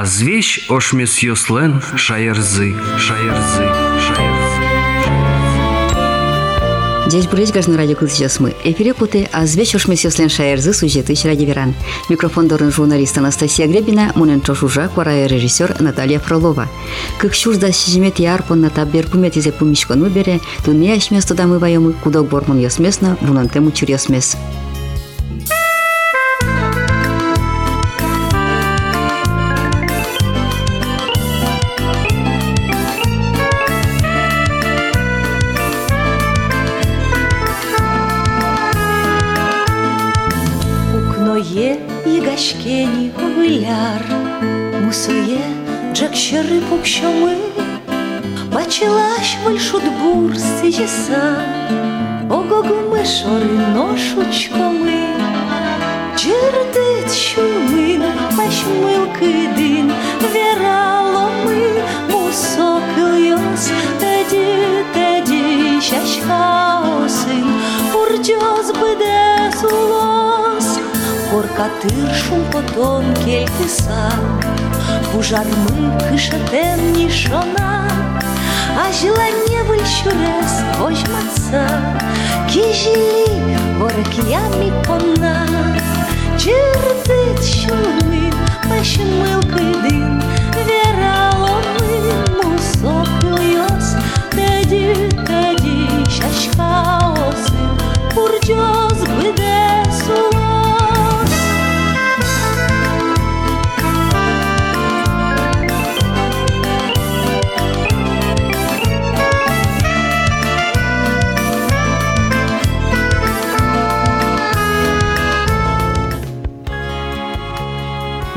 Азвещ ошмес йослен шаярзы, шаярзы, шаярзы. Здесь брысь гажны радио кылсычас мы. Эфире путы азвеч ошмес йослен шаярзы сюжеты ради веран. Микрофон дорын журналист Анастасия Гребина, мунен чошужа, кварая режиссер Наталья Фролова. Как шурда сижимет ярпон на табер пумет изе пумишкону бере, туне ашмес туда мы вайомы, кудок бормон йосмесно, вунан тему чур йосмес. чорношучками, Чердит чумина, пашмилки дин, Віраломи, мусок льос, Теді, теді, щачка осин, Пурдьос биде сулос, Поркатир шум потом кількісак, Бужарми кишетенні шонак, А желання вельщурес ожмаца, Кіжілі вореклями пона,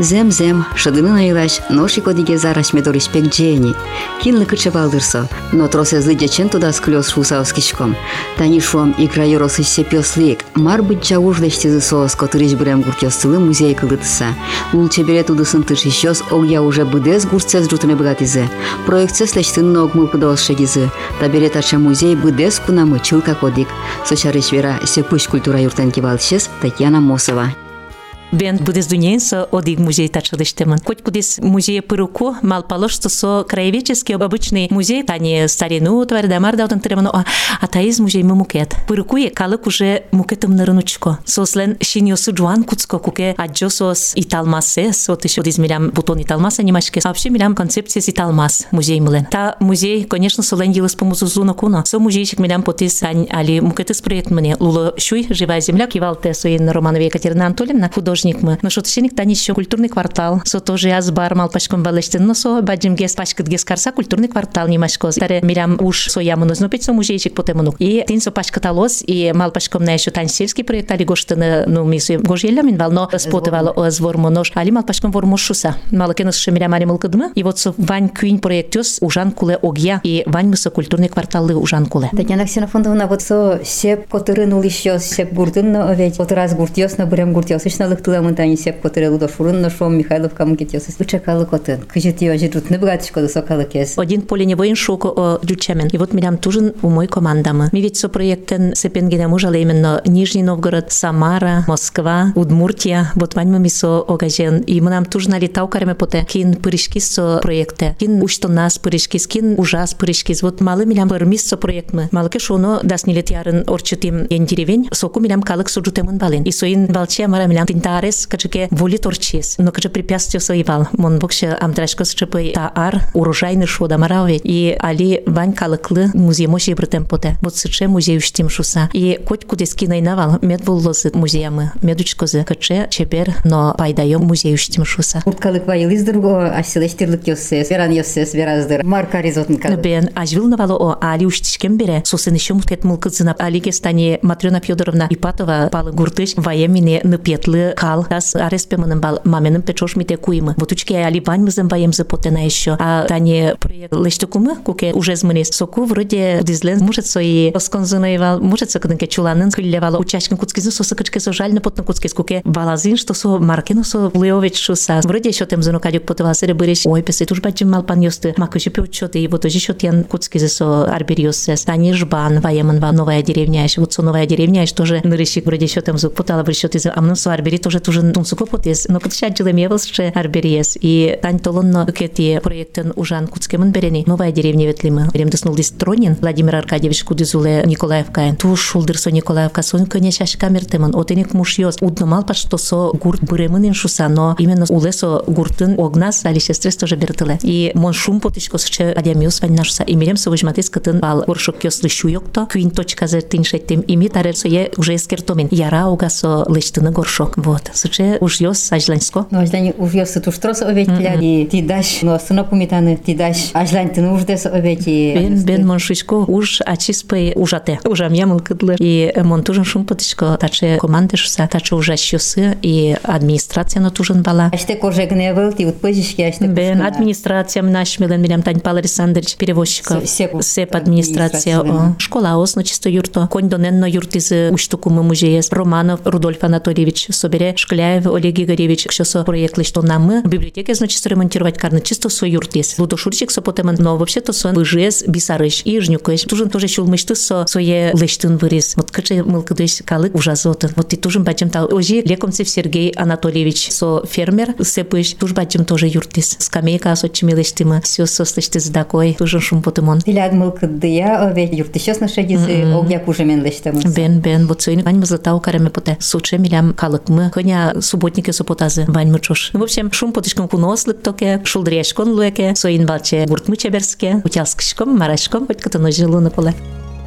Зем-зем, шадынын айлаш, ноши кодиге зараш медориш пек джени. Кинлы кычы балдырсо, но тросе злыдя чен туда склёс шусаус кишком. Тани шуам икра йорос ишсе пёслик, мар быть чауж лештизы соос, котыриш брем гуртёстылы музей кылытса. Ул чебере тудысын тыш ищёс, огя уже быдез гурцез жутыны быгатизы. Проектсез лештын ног мыл кыдалс шегизы. Табере тача музей быдез кунамы чылка кодик. Сочарыш вера, сепуш культура юртен кивалшес Татьяна Мосова. Бен будес дуньенса одиг музей тачылыштемын. Хоть кудес музей пыруку, мал положится со краеведческий обычный музей, тани старину тварь дамар даутан тремано, а атаиз музей мукет. Пырукуе калык уже мукетом нарынучко. Сослен шиньосу джуан куцко куке аджосос италмасес, вот еще дизмилям бутон италмаса немашке. Вообще милям концепция италмас музей млен. Та музей, конечно, солен елас по музузуна куна. Со музейчик милям потис али мукетис проект мне. Луло шуй, живая земля, кивалте соин Романове Екатерина Анатольевна, художник художник мы. Но что тщеник тани еще культурный квартал. Со тоже я с бар мал пачком балештен, но со баджим гес пачкат гес карса культурный квартал не машко. Таре мирям уж со яму но пить со музейчик по темуну. И тин со пачкаталос и мал пачком на еще тань сельский проект али гоштene ну мису гожеля мин вал но спотывало о звор монош али мал пачком вор мошуса. Мал кенос ше мирям али мылкадма. И вот со вань кюин проектёс ужан куле огья и вань мы со культурный кварталы ужан куле. Татьяна Ксенофондовна, вот со сеп котырын еще сеп гурдын, но ведь вот раз гуртьос, на бурям гуртьос, ишна лыктыла мынтани сеп котыры лудо шурын, но шом Михайловка мукетьос, учакалы коты. Кыжит ее житут, не братишко до сокалы кес. Один полиневой шоко о лючемен. И вот мирям тужен у мой командамы. Ми ведь со проектен сепенгене мужала именно Нижний Новгород, Самара, Москва, Удмуртия. Вот вань мы со огажен. И мы нам тужна летау карме поте. Кин пырышки со проекте. Кин ушто нас пырышки, кин ужас пырышки. Вот малы милям пырмис со проект мы. Малыке шоно дас не лет ярын орчетим ен деревень. Соку милям калык сужутемын бален. И соин валче мара милям тинтарес, качеке воли торчес. Но каче препятствие соивал. Мон бокше амтрашко счепы та ар урожайный шода мараве. И али вань калыклы музей мощи бртем поте. Вот сыче музей уштим шуса. И коть кудески найнавал мед буллозы музеямы. Медучкозы каче чепер, но пайдаем музей уштим шуса. Уткалык вайылыз дурго, асилештирлик йоссес, веран йоссес, вераздыр. Марка ризотын калык. Бен ажвилнавало о али уштичкем бере. Сосын еще мукет мулкызына алиге стане Матрена Федоровна Ипатова палы гуртыш воемине ныпетлы кал. Тас ареспемының бал маменым печош мите куимы. Вот учке али ваньмызым воемзы потена еще. А тане проект лештукумы куке уже змынес. Соку вроде дизлен может сои осконзынаевал, может сокадынке чуланын кыллевало. Учашкин куцкизы сосы кычке со жально потна куцкиз куке. Балазин что со маркину со леович шуса. Вроде еще тем зону кадюк потывал сыры быреш. Ой, песы туж баджим мал пан ёсты. Макыши пеучоты и вот еще тен куцкизы со арбериосес. Тани жбан воеман ва новая деревня. Еще вот со новая деревня, что тоже нырыщик вроде еще там звук потала врещет из амнун со арбери тоже тужын тунсуко потес, но кытша джилемевелс че арбериес. И тань толонно укети проектен ужан куцкемын берени. Новая деревня ветлима. Ремдес нулдис Тронин, Владимир Аркадьевич Кудизуле Николаевка. Туш шулдырсо Николаевка сон көне шашка мертемын. Отенек мушьёс. Удномал со гурт буремын шуса, но именно улесо гуртын огнас али сестрес тоже бертыле. И мон шум потишко сче адямиус ваннашса. И мерем со выжматис кытын бал горшок кёслы шуйокто. Кюин точка зертин шеттем. Ими тарельсо е уже скертомин. Яра угасо лештыны горшок. Вот. Суче уж ёс ажланьско. Ну, ажлани уж ёс туш трос оветля. И ти даш, но сына пумитаны, ти даш. Ажлань ты уж дес овети. Бен бен мон шишко уж ачиспы ужате. Ужам ямыл кыдлы. И мон тужын шум потишко таче командышса, таче уже щосы и администрация на тужын бала. Аште коже гневыл, ти утпыжишки, аште Бен администрация наш милен милям тань Павел Александрович перевозчика. Сеп- Сеп администрация. администрация, о. Школа осно чисто юрто. Конь доненно юрт из уштукумы музея. Романов Рудольф Анатольевич. Собере Шкляев Олег Игоревич. Кшосо проект лишь то нам в библиотеке значит ремонтировать карны чисто свой юрт есть. Лудо Шурчик сопотеман. Но вообще-то сон выжез бисарыш и жнюкаешь. Тужен тоже щулмышты со свое лештын вырез. Вот каче мылкадыш калык ужазотын. Вот ты тужен бачим тал. Ожи Лекомцев Сергей Анатольевич со фермер сепыш. Туж бачим тоже юртис. Скамейка сочими лештима. Все сослышты здакой. Тужен шум потемон. Тиляд мыл кыддыя овет юрты щас на шедизи огня куже мен лештемыс. Бен, бен, вот сойны вань златау караме поте. Суче милям калык мы, коня субботники супотазы вань мы чош. Ну, в общем, шум потышком кунослык токе, шулдрешкон луеке, соин балче гуртмы чеберске, утялскишком, марашком, хоть катано жилу на поле.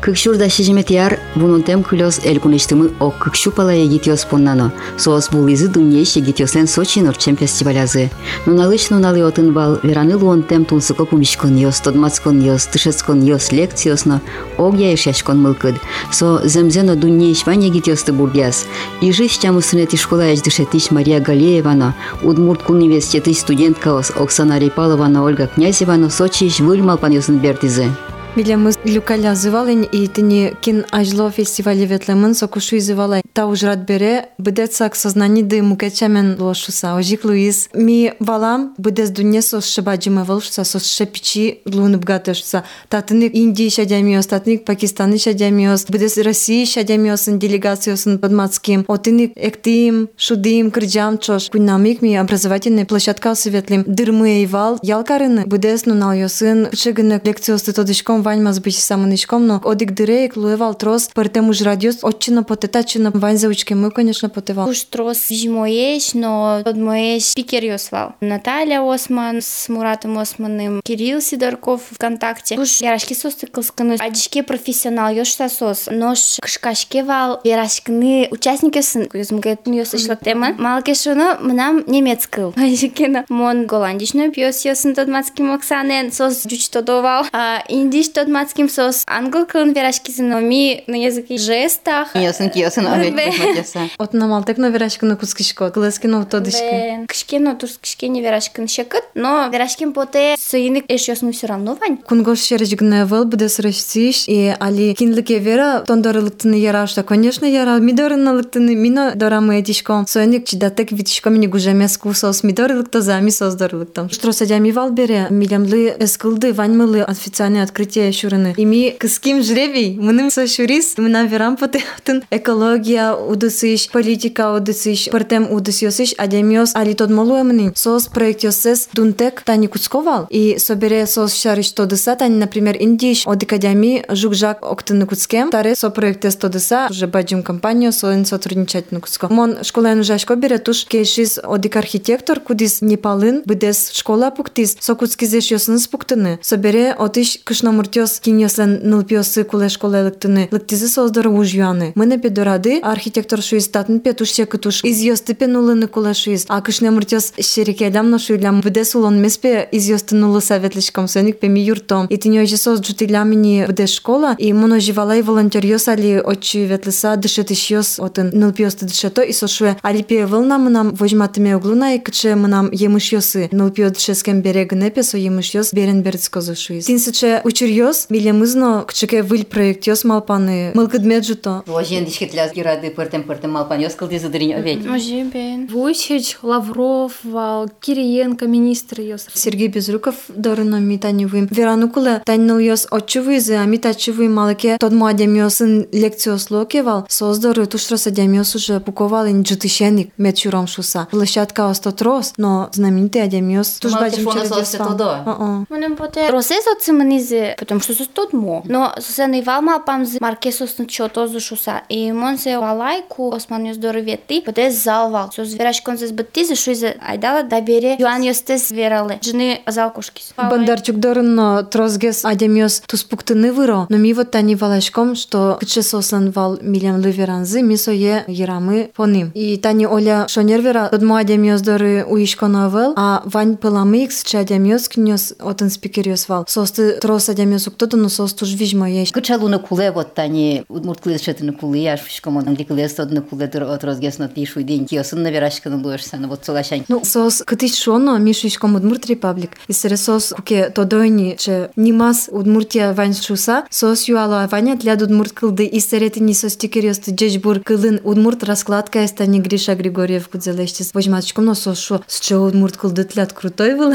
Кыкшурда шижиметияр бунун тем күлөс эл куништымы ок кыкшу палая гитиос поннано. Соос бул изы дуньеш гитиослен Сочи норчем фестивалязы. Нуналыш нуналы отын бал вераны луон тем тунсыко пумишкон йос, тодмацкон йос, тышецкон йос лекциосно, ог яешяшкон мылкыд. Со земзено дуньеш ваня гитиосты бургяс. Ижи щаму сынети школа эч дышетиш Мария Галеевана, Удмурт университеты студентка ос Оксана Репалована, Ольга Князевана, Сочи иш выльмал пан йосын бертизе. Билемыз люкаля зывалын и тыни кин ажло фестивале ветлемын сокушу изывала та ужрат бере быдет сак сознани ды мукечамен лошуса. Ожик Луиз ми валам быдес дунье сос шыбаджиме волшуса сос шепичи лунып гатышса татыны Индии шадямиос татыны Пакистаны шадямиос быдес России шадямиосын делегациясын подмацким отыны эктим шудим кырджам чош. Кунамик ми образовательный площадка светлим. Дырмы вал ялкарыны. Быдес нунал йосын кычыгыны лекциосты тодышком ваньмаз бич самынышком но одик дырейк луевал трос пыртем уж радиос отчино потетачино вань заучки мы конечно потевал Уж трос зимоеш, но тот моеш пикер йосвал. Наталья Осман с Муратом Османым, Кирилл Сидорков ВКонтакте. Уж ярашки сос тыкылсканы, адишке профессионал йошта сос. Нош кышкашке вал, ярашкыны участник йосын. Юзмгет йос ишлак тема. Малке шуно мнам немецкыл. Адишкена мон голландичный пьес йосын тот мацким Оксанен сос жуч тодовал. А индиш тот мацким сос англ кылын верашки ми на языке жестах. Йосын киосын овет Бе. бухматяса. от намалтек на верашкыны кускишко глескино тодышки Бен, кішкене турс кішкене верашкин шекыт, но верашкин поте сыйник эш йосну все равно вань. Кунгош шережгне вел буде срещиш и али кинлике вера тондорылыктыны ярашта конечно яра мидорыналыктыны мино дорамы этишком соник чидатек витишком мини гужемес кусос мидорылыкта за ми создорылыктам что садями вал бере милямлы эскылды ваньмылы официальное открытие Türkiye'ye şuranı. İmi kıskim jrevi. Mınım sa şuris. Mına veram patehtin. Ekologiya udusuyş, politika udusuyş, pırtem udusuyosuyş, ademios ali todmolu mının. Sos projektiyosses duntek tani kutskoval. И собере сос шариш тодыса, тани, например, индиш от академии жукжак октыны куцкем, таре со проекте тодыса, уже баджим компанию соин сотрудничать на куцко. Мон школен жашко бере туш кейшис одик архитектор, кудис непалын, быдес школа пуктис, со куцкизеш йосыныз пуктыны. Собере отиш кыш номер кышномуртёс киньослен нылпиосы куле школа лыктыны лыктизы создору ужюаны мыны педорады архитектор шуис татын петуш секытуш из йосты пенулыны куле шуис а кышномуртёс шерикедам но шуйлям быдес улон меспе из йосты нулы советлишком соник пе ми юртом и тиньо же соз джутилямини быдес школа и моно живалай волонтер йос али очи ветлиса дышетиш йос отын нылпиосты дышето и сошуе али пе вылна мынам вожматыме углуна и кыче мынам емыш йосы нылпио дышескем берегіне пе со емыш йос берен бердскозы шуис тинсыче учур йос, милемызно кчеке выль проект йос малпаны мылкыдмет жуто. Ложен дишкетляс гирады пыртем пыртем малпан ёс кылды задырин оведь. Може бен. Вуйчич, Лавров, вал, Кириенко, министр йос. Сергей Безруков дорыно митаневым. Веранукуле танныл йос отчувызы, а митачувы малыке тодмо адемиосын лекциос локевал, создоры тушрос адемиос уже пуковал ин джитышеник метчуром шуса. Площадка остатрос, но знаменитый адемиос тушбаджим телефона через соосте тодо. О-о. Мене поте росе со циманизе, потому что состот мо. Но сосе не валма пам з маркесос на чото за шуса. И мон се валайку осман ёс доровети, поте залвал. Со звераш кон се збати за шуизе айдала да бере юан ёстес верале. Жны залкушкис. Бондарчук дорын трозгес адемиос туспуктыны выро, но ми вот тани валашком, что кыче сосан вал милям лыверанзы, ми сое ерамы поним. И тани оля шонервера тодмо адемиос доры уишконовел, а вань пыламыкс че адемиос кнёс отын спикериос вал. Состы трос адемиос уктоды, но сос туж вижма еш. Кычалуны куле вот тани удмурт кылы шетыны кулы яш фишком он англикылы стодны куле тыр отрозгес на тишу день киосын на верашканы луешсаны вот солашань. Ну, сос кытыч шоно, ми шишком Удмурт Репаблик. И сре сос куке тодойни, че нимас Удмуртия вань шуса, сос юало ваня для Удмурт кылды, и среты не сос тикерёсты джечбур кылын Удмурт раскладка эстани Гриша Григорьев кудзелештис. Возьмачком, но сос шо, с че Удмурт кылды тлят крутой был.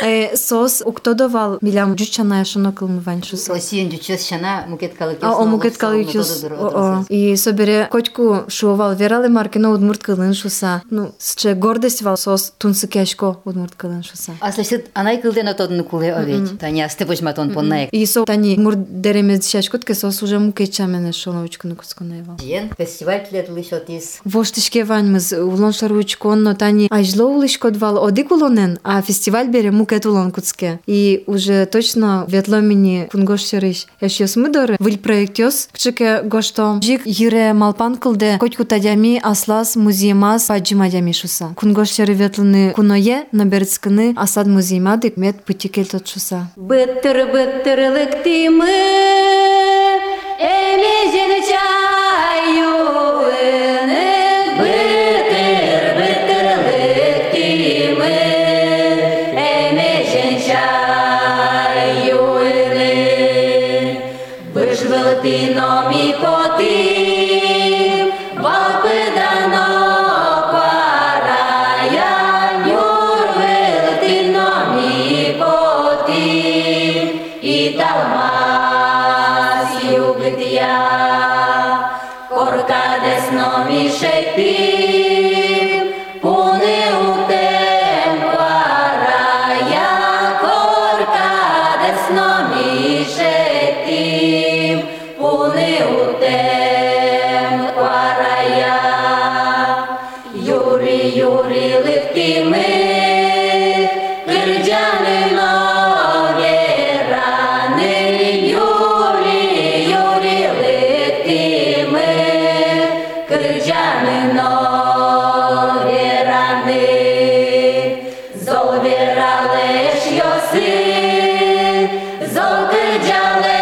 Э, Сос уктодовал милям джучаная чана шана кылмыванчус. Осиен жүчес шана мукеткалы кес. О мукеткалы кес. И собере котку шувал верале маркино удмурт кылын шуса. Ну, сче гордость вал сос тунсы кешко удмурт кылын шуса. А слышит, анай кылден отодны куле овет. Тани асты бочматон поннай. И со тани мур деремез шашкот ке сос уже мукечамене шоловчкыны кускунаева. Ен фестиваль тледлышот из. Воштышке ваньмыз улон шаруучкон, но тани ажлоулышкот вал одикулонен, а фестиваль бере мукетулон куцке. И уже точно ветло мини кунгош шериш. Яш ёс мыдоры, выль проектёс, кчеке гошто жик йире малпан кылде, котку тадями аслас музеймас паджимадями шуса. Кунгош шеры ветлыны куное, наберцканы асад музеймадык мет путикел тот шуса. Быттыр быттырлык тимы, Gazi, zor kırcalı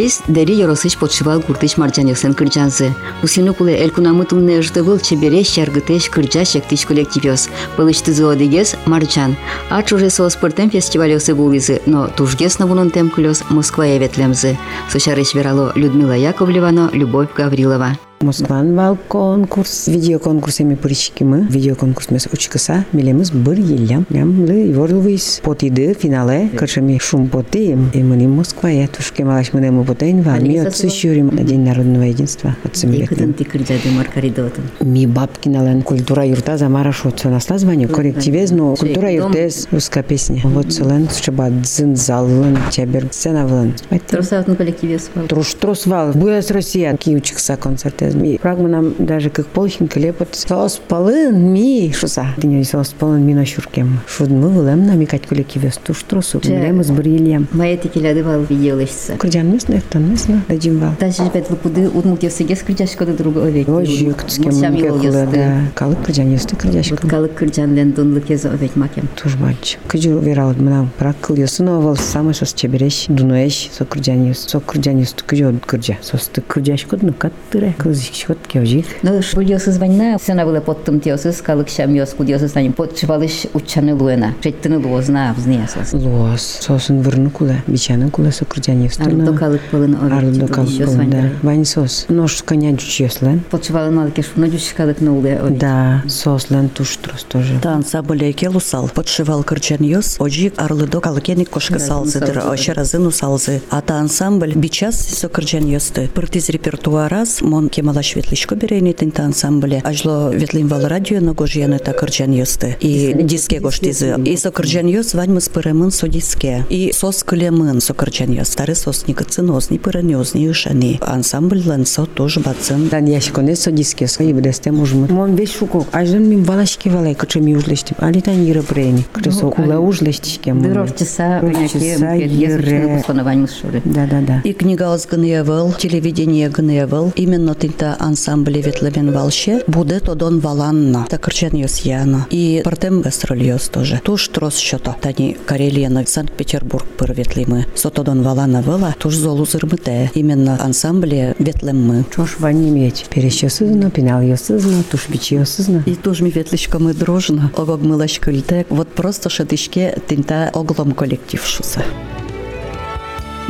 Таис дери yorosыч подшивал куртыч марджаньосын кырджанзы. Усину куле элькунамы тумне ждывыл чебере щаргытеш кырджа шектиш коллективёс. Пылычты зоодигес марджан. Ач уже со спортем фестивалёсы булизы, но тужгес на вунун тем Москва яветлемзы. Сушарыч верало Людмила Яковлевано, Любовь Гаврилова. Москван вал конкурс, видеоконкурс эми пыричкимы, видеоконкурс мес учкаса, милемыз бір елям, лямлы вордувис потиды финале, кыршами шум поты, и мы Москва, я тушке малаш мы нему потейн, ва, ми отцы щурим День народного единства, отцем маркаридотын. Ми бабки нален культура юрта замара шутса на название, коллективез, но культура юртез русская песня. Вот целен, чтобы дзин залын, чебер сцена вылын. Тросавтын коллективе спал. Труш трос вал, буяс Россия, ки учикса концерте ми прагманам даже как полчин клепот сос полын ми шуса дня сос полын ми ношуркем шуд мы вылем на ми кать кулеки вес туш тросу милем с брилем Маэти келяды вал видеолешса. Кырджан месно эфтан месно да джимбал Даже жбет лупуды удмут евсеге скричашко да друго овек. Ой, жюк, с кем Мусям мы его кекулы, ёсты. да. Калык кырджан ёсты кырджашкам. Калык кырджан лен дунлы кезо овек макем. Туж бач. Кыжу верал мына прак кыл ёсы, но вал самый сос чебереш, дуноеш, со кырджан ёс. Со кырджан ёс кыжу кырджа. Сос ты кырджаш код ну каттыре. Кылзик шот кевжик. Ну, шбул ёсыз ваньна, сена было поттым теосыз, калык шам ёс куд ёсыз таним. Подшивалыш учаны луэна. Шеттыны луозна абзниясыз. Лос. Сосын вырны кула. Бичаны кула со кырджан ёс. Арлы калык пылын овек. Арлы калык кылын, да. Вань сос. Нож коня жуч ёслан. Подшивалын алке шуна жуш калык нулы овек. Да, сослан туш трос тоже. Та ансамбль келусал, подшивал кырчан йос, оджик арлыдо калкеник кошка салзыдыр, ошо разыну салзы. А та ансамбль бичас со кырчан йосты. Пыртиз репертуарас, мон кемалаш ветлишко берейни тин та ансамбле. Ажло ветлин вал радио на гожьяны та кырчан йосты. И диске гоштизы. И со кырчан йос ваньмы спыремын со диске. И сос кылемын со кырчан йос. Тары сос никыцинос, ни пырынёс, ни ышани. Ансамбль лан со тоже бацын. Дан яшконе со диске со и бдесте мужмы. Мон весь шукок. Аждан мим валашки валай, кычы ми ужлештим. Али тан йыры брейни. Кычы кула ужлештишке. Дырор часа, Часа йыры. Да, да, да. И книга гневал, телевидение гневал. Именно тинта ансамбле ветлевен валще буде тодон валанна. Так рчен йос яна. И партем гастроль йос тоже. Туш трос счета. Тани Карелиена, Санкт-Петербург пыр ветлимы. Сотодон валана вела, туш золу зырмыте. Именно ансамбле ветлем мы. Чош. Перещё сызно, пенал ее сызно, туш бич ее сызно. И туж ми ветличка мы дружно. Огог мылаш культек. Вот просто шедышке тинта оглом коллектив шуса.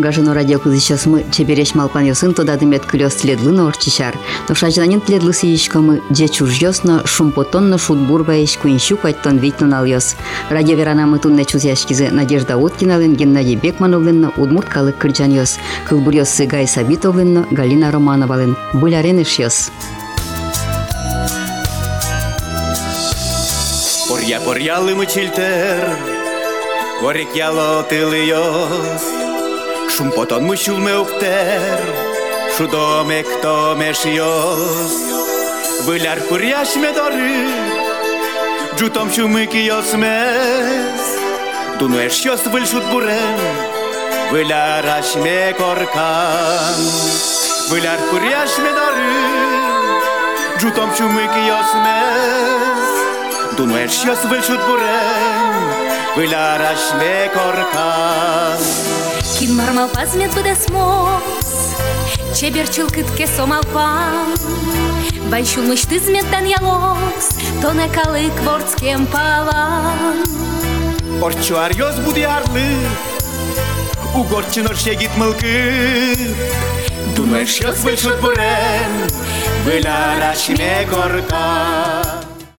гажыно радио кызышасмы чебереш малпанесын тодадымет кулес тледлын орчичар. Но шажданин тледлы сиечкомы же чужьосно шумпотонно шутбурбаеш куинщу кайттон витнун алйос. Радио веранамы тунне чузяшкизе Надежда Уткиналын, Геннадий Бекмановлынна, Удмурткалы Кырджаньос, Кылбурьосы Гай Сабитовлынна, Галина Романовалын. Булярен ишьос. Порья порьялы мучильтер, Корик яло тылы йос, Șumpătat mâșiul meu ter Și domec, tome și os Vâlear puria și me dori Jutam și mâchi os mes Dunueș și os vâlșut buren Vâlear aș me corcan Vâlear puria și me dori Jutam și mâchi os mes Dunueș și os Вылярач не корка Кин мармал пазмет выдаст мос, Чеберчил кытке сомалпан. Байшулмыш тызметтан ялокс, Тона калык ворцкем палан. Орчуар йоз буди арлы, Угорчин оршегит мылкы. Думаешь, йоз большой бурен, Вылярач не коркан.